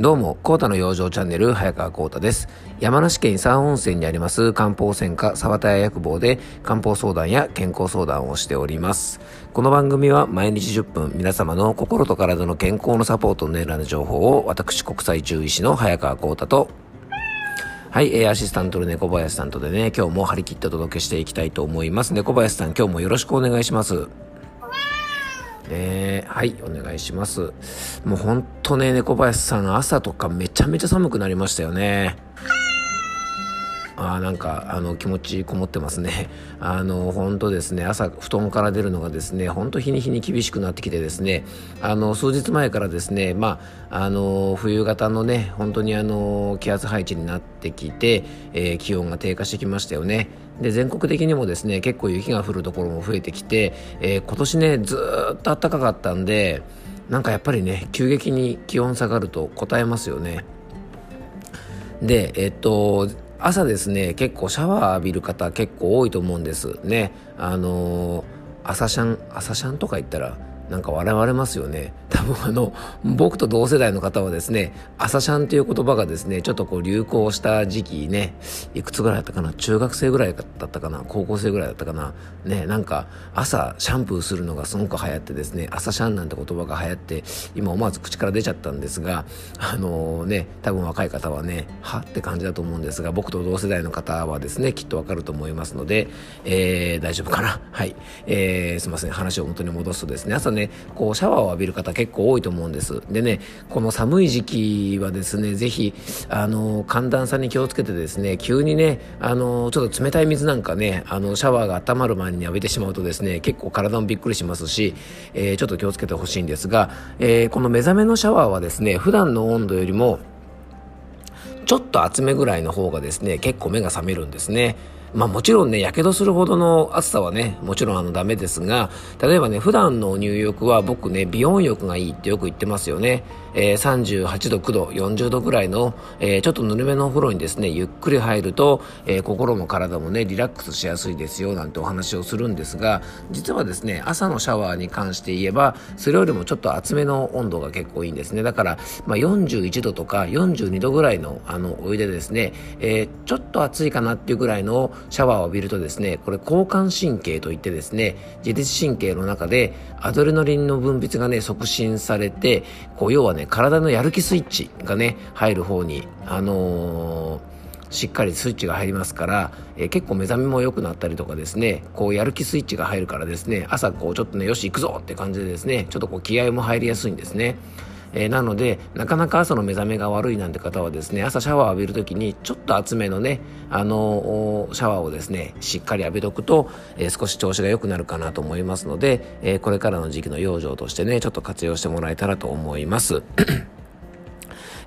どうも、コータの養生チャンネル、早川コータです。山梨県伊佐温泉にあります漢方専科沢田屋薬房で漢方相談や健康相談をしております。この番組は毎日10分、皆様の心と体の健康のサポートを狙う情報を、私、国際中医師の早川コータと、はい、えー、アシスタントの猫林さんとでね、今日も張り切ってお届けしていきたいと思います。猫林さん、今日もよろしくお願いします。ねはい、お願いします。もうほんとね、猫林さん、朝とかめちゃめちゃ寒くなりましたよね。あなんかあの気持ちこもってますね。あの本当ですね朝布団から出るのがですね本当日に日に厳しくなってきてですねあの数日前からですねまああの冬型のね本当にあの気圧配置になってきて、えー、気温が低下してきましたよね。で全国的にもですね結構雪が降るところも増えてきて、えー、今年ねずっと暖かかったんでなんかやっぱりね急激に気温下がると答えますよね。でえっと朝ですね結構シャワー浴びる方結構多いと思うんですねあの朝シャン朝シャンとか言ったらなんか笑われますよね。多分あの、僕と同世代の方はですね、朝シャンという言葉がですね、ちょっとこう流行した時期ね、いくつぐらいだったかな中学生ぐらいだったかな高校生ぐらいだったかなね、なんか朝シャンプーするのがすごく流行ってですね、朝シャンなんて言葉が流行って、今思わず口から出ちゃったんですが、あのー、ね、多分若い方はね、はって感じだと思うんですが、僕と同世代の方はですね、きっとわかると思いますので、えー、大丈夫かなはい。えー、すいません、話を元に戻すとですね、朝ね、ね、こうシャワーを浴びる方結構多いと思うんです。でね、この寒い時期はですね、ぜひ、あの、寒暖差に気をつけてですね、急にね、あの、ちょっと冷たい水なんかね、あの、シャワーが温まる前に浴びてしまうとですね、結構体もびっくりしますし、えー、ちょっと気をつけてほしいんですが、えー、この目覚めのシャワーはですね、普段の温度よりも、ちょっと厚めぐらいの方がですね、結構目が覚めるんですね。まあもちろんね、火傷するほどの暑さはね、もちろんあのダメですが、例えばね、普段の入浴は僕ね、美温浴がいいってよく言ってますよね。えー、38度、9度、40度ぐらいの、えー、ちょっとぬるめのお風呂にですね、ゆっくり入ると、えー、心も体もね、リラックスしやすいですよ、なんてお話をするんですが、実はですね、朝のシャワーに関して言えば、それよりもちょっと厚めの温度が結構いいんですね。だから、まあ、41度とか42度ぐらいの、あの、お湯でですね、えちょっと暑いかなっていうぐらいのシャワーを浴びるとですね、これ交感神経といってですね、自律神経の中でアドレナリンの分泌がね、促進されて、こう、要はね、体のやる気スイッチがね、入る方に、あのー、しっかりスイッチが入りますから、えー、結構目覚めも良くなったりとかですね、こうやる気スイッチが入るからですね、朝こうちょっとね、よし行くぞって感じでですね、ちょっとこう気合も入りやすいんですね。えー、なのでなかなか朝の目覚めが悪いなんて方はですね朝シャワーを浴びる時にちょっと厚めのねあのシャワーをですねしっかり浴びとくと、えー、少し調子が良くなるかなと思いますので、えー、これからの時期の養生としてねちょっと活用してもらえたらと思います。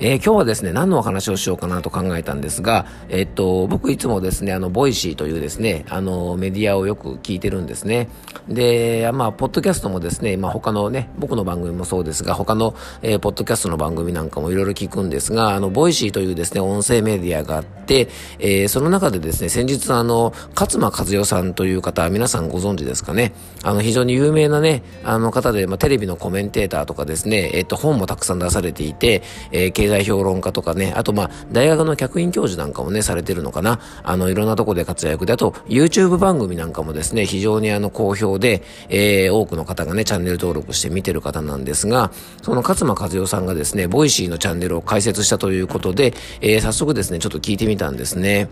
えー、今日はですね、何のお話をしようかなと考えたんですが、え、っと、僕いつもですね、あの、ボイシーというですね、あの、メディアをよく聞いてるんですね。で、まあ、ポッドキャストもですね、まあ、他のね、僕の番組もそうですが、他の、えー、ポッドキャストの番組なんかもいろいろ聞くんですが、あの、ボイシーというですね、音声メディアがあって、えー、その中でですね、先日あの、勝間和代さんという方、皆さんご存知ですかね。あの、非常に有名なね、あの方で、まあ、テレビのコメンテーターとかですね、えっと、本もたくさん出されていて、えー、経済評論家とかね、あとまあ、大学の客員教授なんかもね、されてるのかな。あの、いろんなとこで活躍で、あと、YouTube 番組なんかもですね、非常にあの、好評で、えー、多くの方がね、チャンネル登録して見てる方なんですが、その勝間和代さんがですね、ボイシーのチャンネルを開設したということで、えー、早速ですね、ちょっと聞いてみたんですね。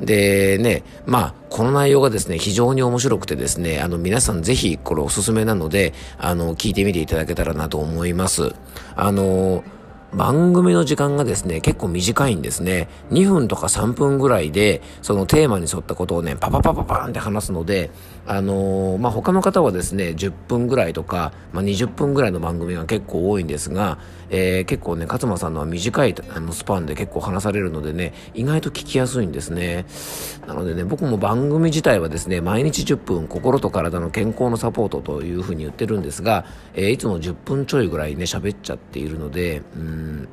でね、まあ、この内容がですね、非常に面白くてですね、あの、皆さんぜひこれおすすめなので、あの、聞いてみていただけたらなと思います。あのー、番組の時間がですね、結構短いんですね。2分とか3分ぐらいで、そのテーマに沿ったことをね、パパパパパーンって話すので、あのー、まあ、他の方はですね、10分ぐらいとか、まあ、20分ぐらいの番組が結構多いんですが、えー、結構ね、勝間さんのは短いあのスパンで結構話されるのでね、意外と聞きやすいんですね。なのでね、僕も番組自体はですね、毎日10分、心と体の健康のサポートというふうに言ってるんですが、えー、いつも10分ちょいぐらいね、喋っちゃっているので、うん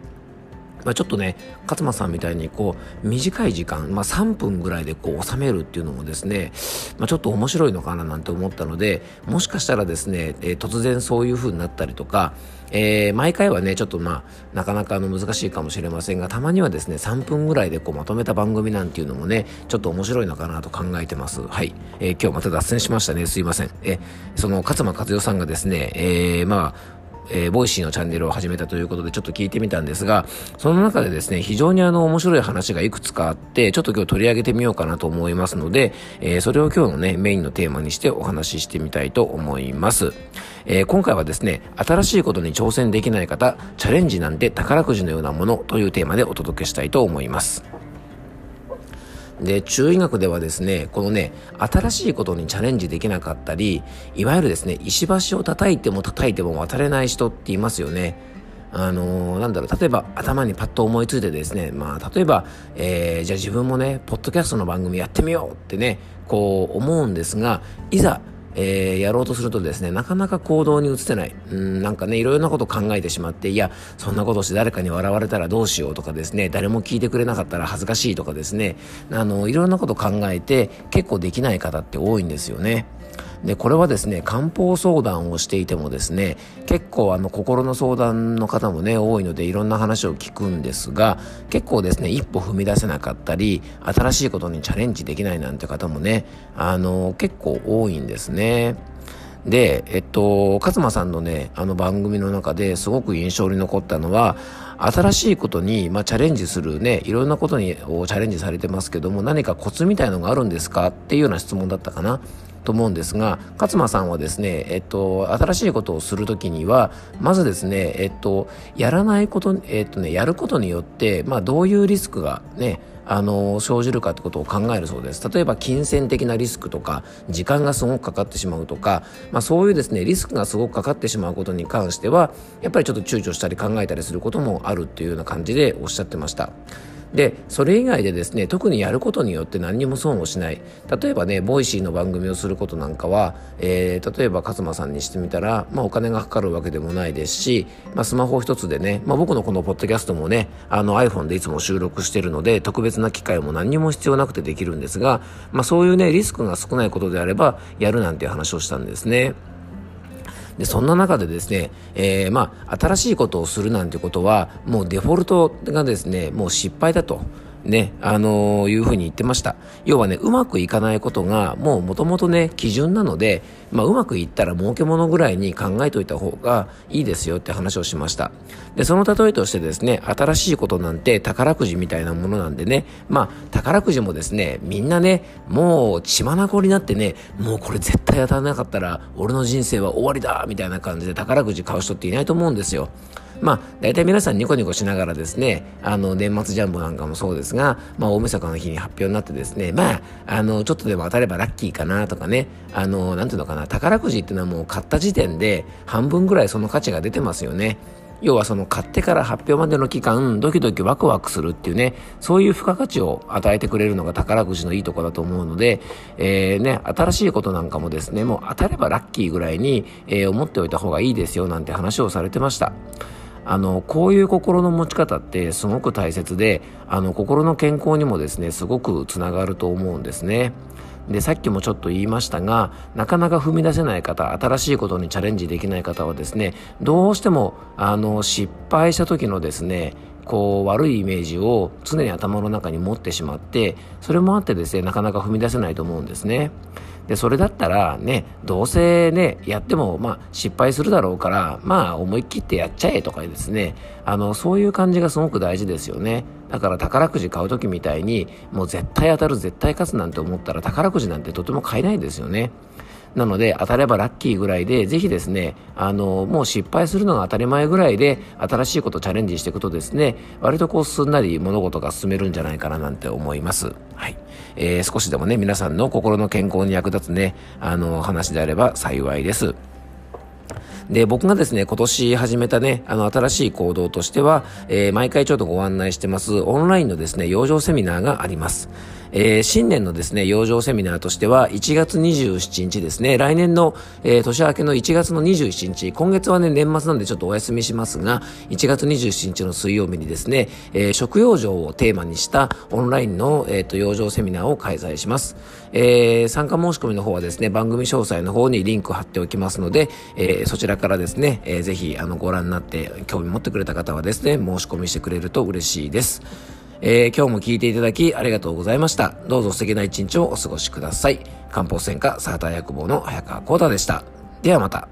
まあ、ちょっとね勝間さんみたいにこう短い時間、まあ、3分ぐらいでこう収めるっていうのもですね、まあ、ちょっと面白いのかななんて思ったのでもしかしたらですね、えー、突然そういう風になったりとか、えー、毎回はねちょっとまあなかなかの難しいかもしれませんがたまにはですね3分ぐらいでこうまとめた番組なんていうのもねちょっと面白いのかなと考えてます。はい、えー、今日また脱線しましたね。すいません。えその勝間和代さんがですね、え、まあえー、ボイシーのチャンネルを始めたということでちょっと聞いてみたんですが、その中でですね、非常にあの面白い話がいくつかあって、ちょっと今日取り上げてみようかなと思いますので、えー、それを今日のね、メインのテーマにしてお話ししてみたいと思います。えー、今回はですね、新しいことに挑戦できない方、チャレンジなんて宝くじのようなものというテーマでお届けしたいと思います。で、中医学ではですね、このね、新しいことにチャレンジできなかったり、いわゆるですね、石橋を叩いても叩いても渡れない人っていますよね。あのー、なんだろう、例えば頭にパッと思いついてですね、まあ、例えば、えー、じゃあ自分もね、ポッドキャストの番組やってみようってね、こう思うんですが、いざ、えー、やろうとするとですね、なかなか行動に移せない。うん、なんかね、いろいろなこと考えてしまって、いや、そんなことして誰かに笑われたらどうしようとかですね、誰も聞いてくれなかったら恥ずかしいとかですね、あの、いろんなこと考えて結構できない方って多いんですよね。で、これはですね、漢方相談をしていてもですね、結構あの心の相談の方もね、多いのでいろんな話を聞くんですが、結構ですね、一歩踏み出せなかったり、新しいことにチャレンジできないなんて方もね、あの、結構多いんですね。で、えっと、勝間さんのね、あの番組の中ですごく印象に残ったのは、新しいことに、まあ、チャレンジするね、いろんなことにチャレンジされてますけども、何かコツみたいのがあるんですか？っていうような質問だったかな。と思うんですが勝間さんはですね、えっと、新しいことをするときにはまずですね、えっと、やらないこと、えっとね、やることによって、まあ、どういうリスクがねあの生じるかってことを考えるそうです例えば金銭的なリスクとか時間がすごくかかってしまうとか、まあ、そういうですねリスクがすごくかかってしまうことに関してはやっぱりちょっと躊躇したり考えたりすることもあるっていうような感じでおっしゃってました。でそれ以外でですね特にやることによって何にも損をしない例えばねボイシーの番組をすることなんかは、えー、例えば勝間さんにしてみたら、まあ、お金がかかるわけでもないですし、まあ、スマホ一つでね、まあ、僕のこのポッドキャストもねあの iPhone でいつも収録してるので特別な機械も何にも必要なくてできるんですが、まあ、そういうねリスクが少ないことであればやるなんていう話をしたんですね。で、そんな中でですね、えー、まあ、新しいことをするなんてことは、もうデフォルトがですね、もう失敗だと。ね、あのー、いうふうに言ってました。要はね、うまくいかないことが、もうもともとね、基準なので、まあ、うまくいったら儲けものぐらいに考えておいた方がいいですよって話をしました。で、その例えとしてですね、新しいことなんて宝くじみたいなものなんでね、まあ、宝くじもですね、みんなね、もう血眼になってね、もうこれ絶対当たらなかったら、俺の人生は終わりだみたいな感じで宝くじ買う人っていないと思うんですよ。まあ、大体皆さんニコニコしながらですね、あの、年末ジャンボなんかもそうですが、まあ、大晦日の日に発表になってですね、まあ、あの、ちょっとでも当たればラッキーかなとかね、あの、なんていうのかな、宝くじっていうのはもう買った時点で半分ぐらいその価値が出てますよね。要はその買ってから発表までの期間、ドキドキワクワクするっていうね、そういう付加価値を与えてくれるのが宝くじのいいとこだと思うので、えー、ね、新しいことなんかもですね、もう当たればラッキーぐらいに、えー、思っておいた方がいいですよなんて話をされてました。あのこういう心の持ち方ってすごく大切であの心の健康にもですねすごくつながると思うんですね。でさっきもちょっと言いましたがなかなか踏み出せない方新しいことにチャレンジできない方はですねどうしてもあの失敗した時のですねこう悪いイメージを常に頭の中に持ってしまってそれもあってですねなかなか踏み出せないと思うんですね。で、それだったらね、どうせね、やってもまあ失敗するだろうから、まあ思い切ってやっちゃえとかですね、あの、そういう感じがすごく大事ですよね。だから宝くじ買う時みたいに、もう絶対当たる、絶対勝つなんて思ったら宝くじなんてとても買えないですよね。なので、当たればラッキーぐらいで、ぜひですね、あの、もう失敗するのが当たり前ぐらいで、新しいことチャレンジしていくとですね、割とこうすんなり物事が進めるんじゃないかななんて思います。はい。えー、少しでもね、皆さんの心の健康に役立つね、あの、話であれば幸いです。で、僕がですね、今年始めたね、あの、新しい行動としては、えー、毎回ちょっとご案内してます、オンラインのですね、養生セミナーがあります。えー、新年のですね、養生セミナーとしては、1月27日ですね、来年の、えー、年明けの1月の27日、今月はね、年末なんでちょっとお休みしますが、1月27日の水曜日にですね、えー、食養生をテーマにしたオンラインの、え、ー、と、養生セミナーを開催します。えー、参加申し込みの方はですね、番組詳細の方にリンク貼っておきますので、えー、そちらからですね、えー、ぜひ、あの、ご覧になって興味持ってくれた方はですね、申し込みしてくれると嬉しいです。えー、今日も聞いていただきありがとうございました。どうぞ素敵な一日をお過ごしください。漢方専科サーター薬房の早川幸太でした。ではまた。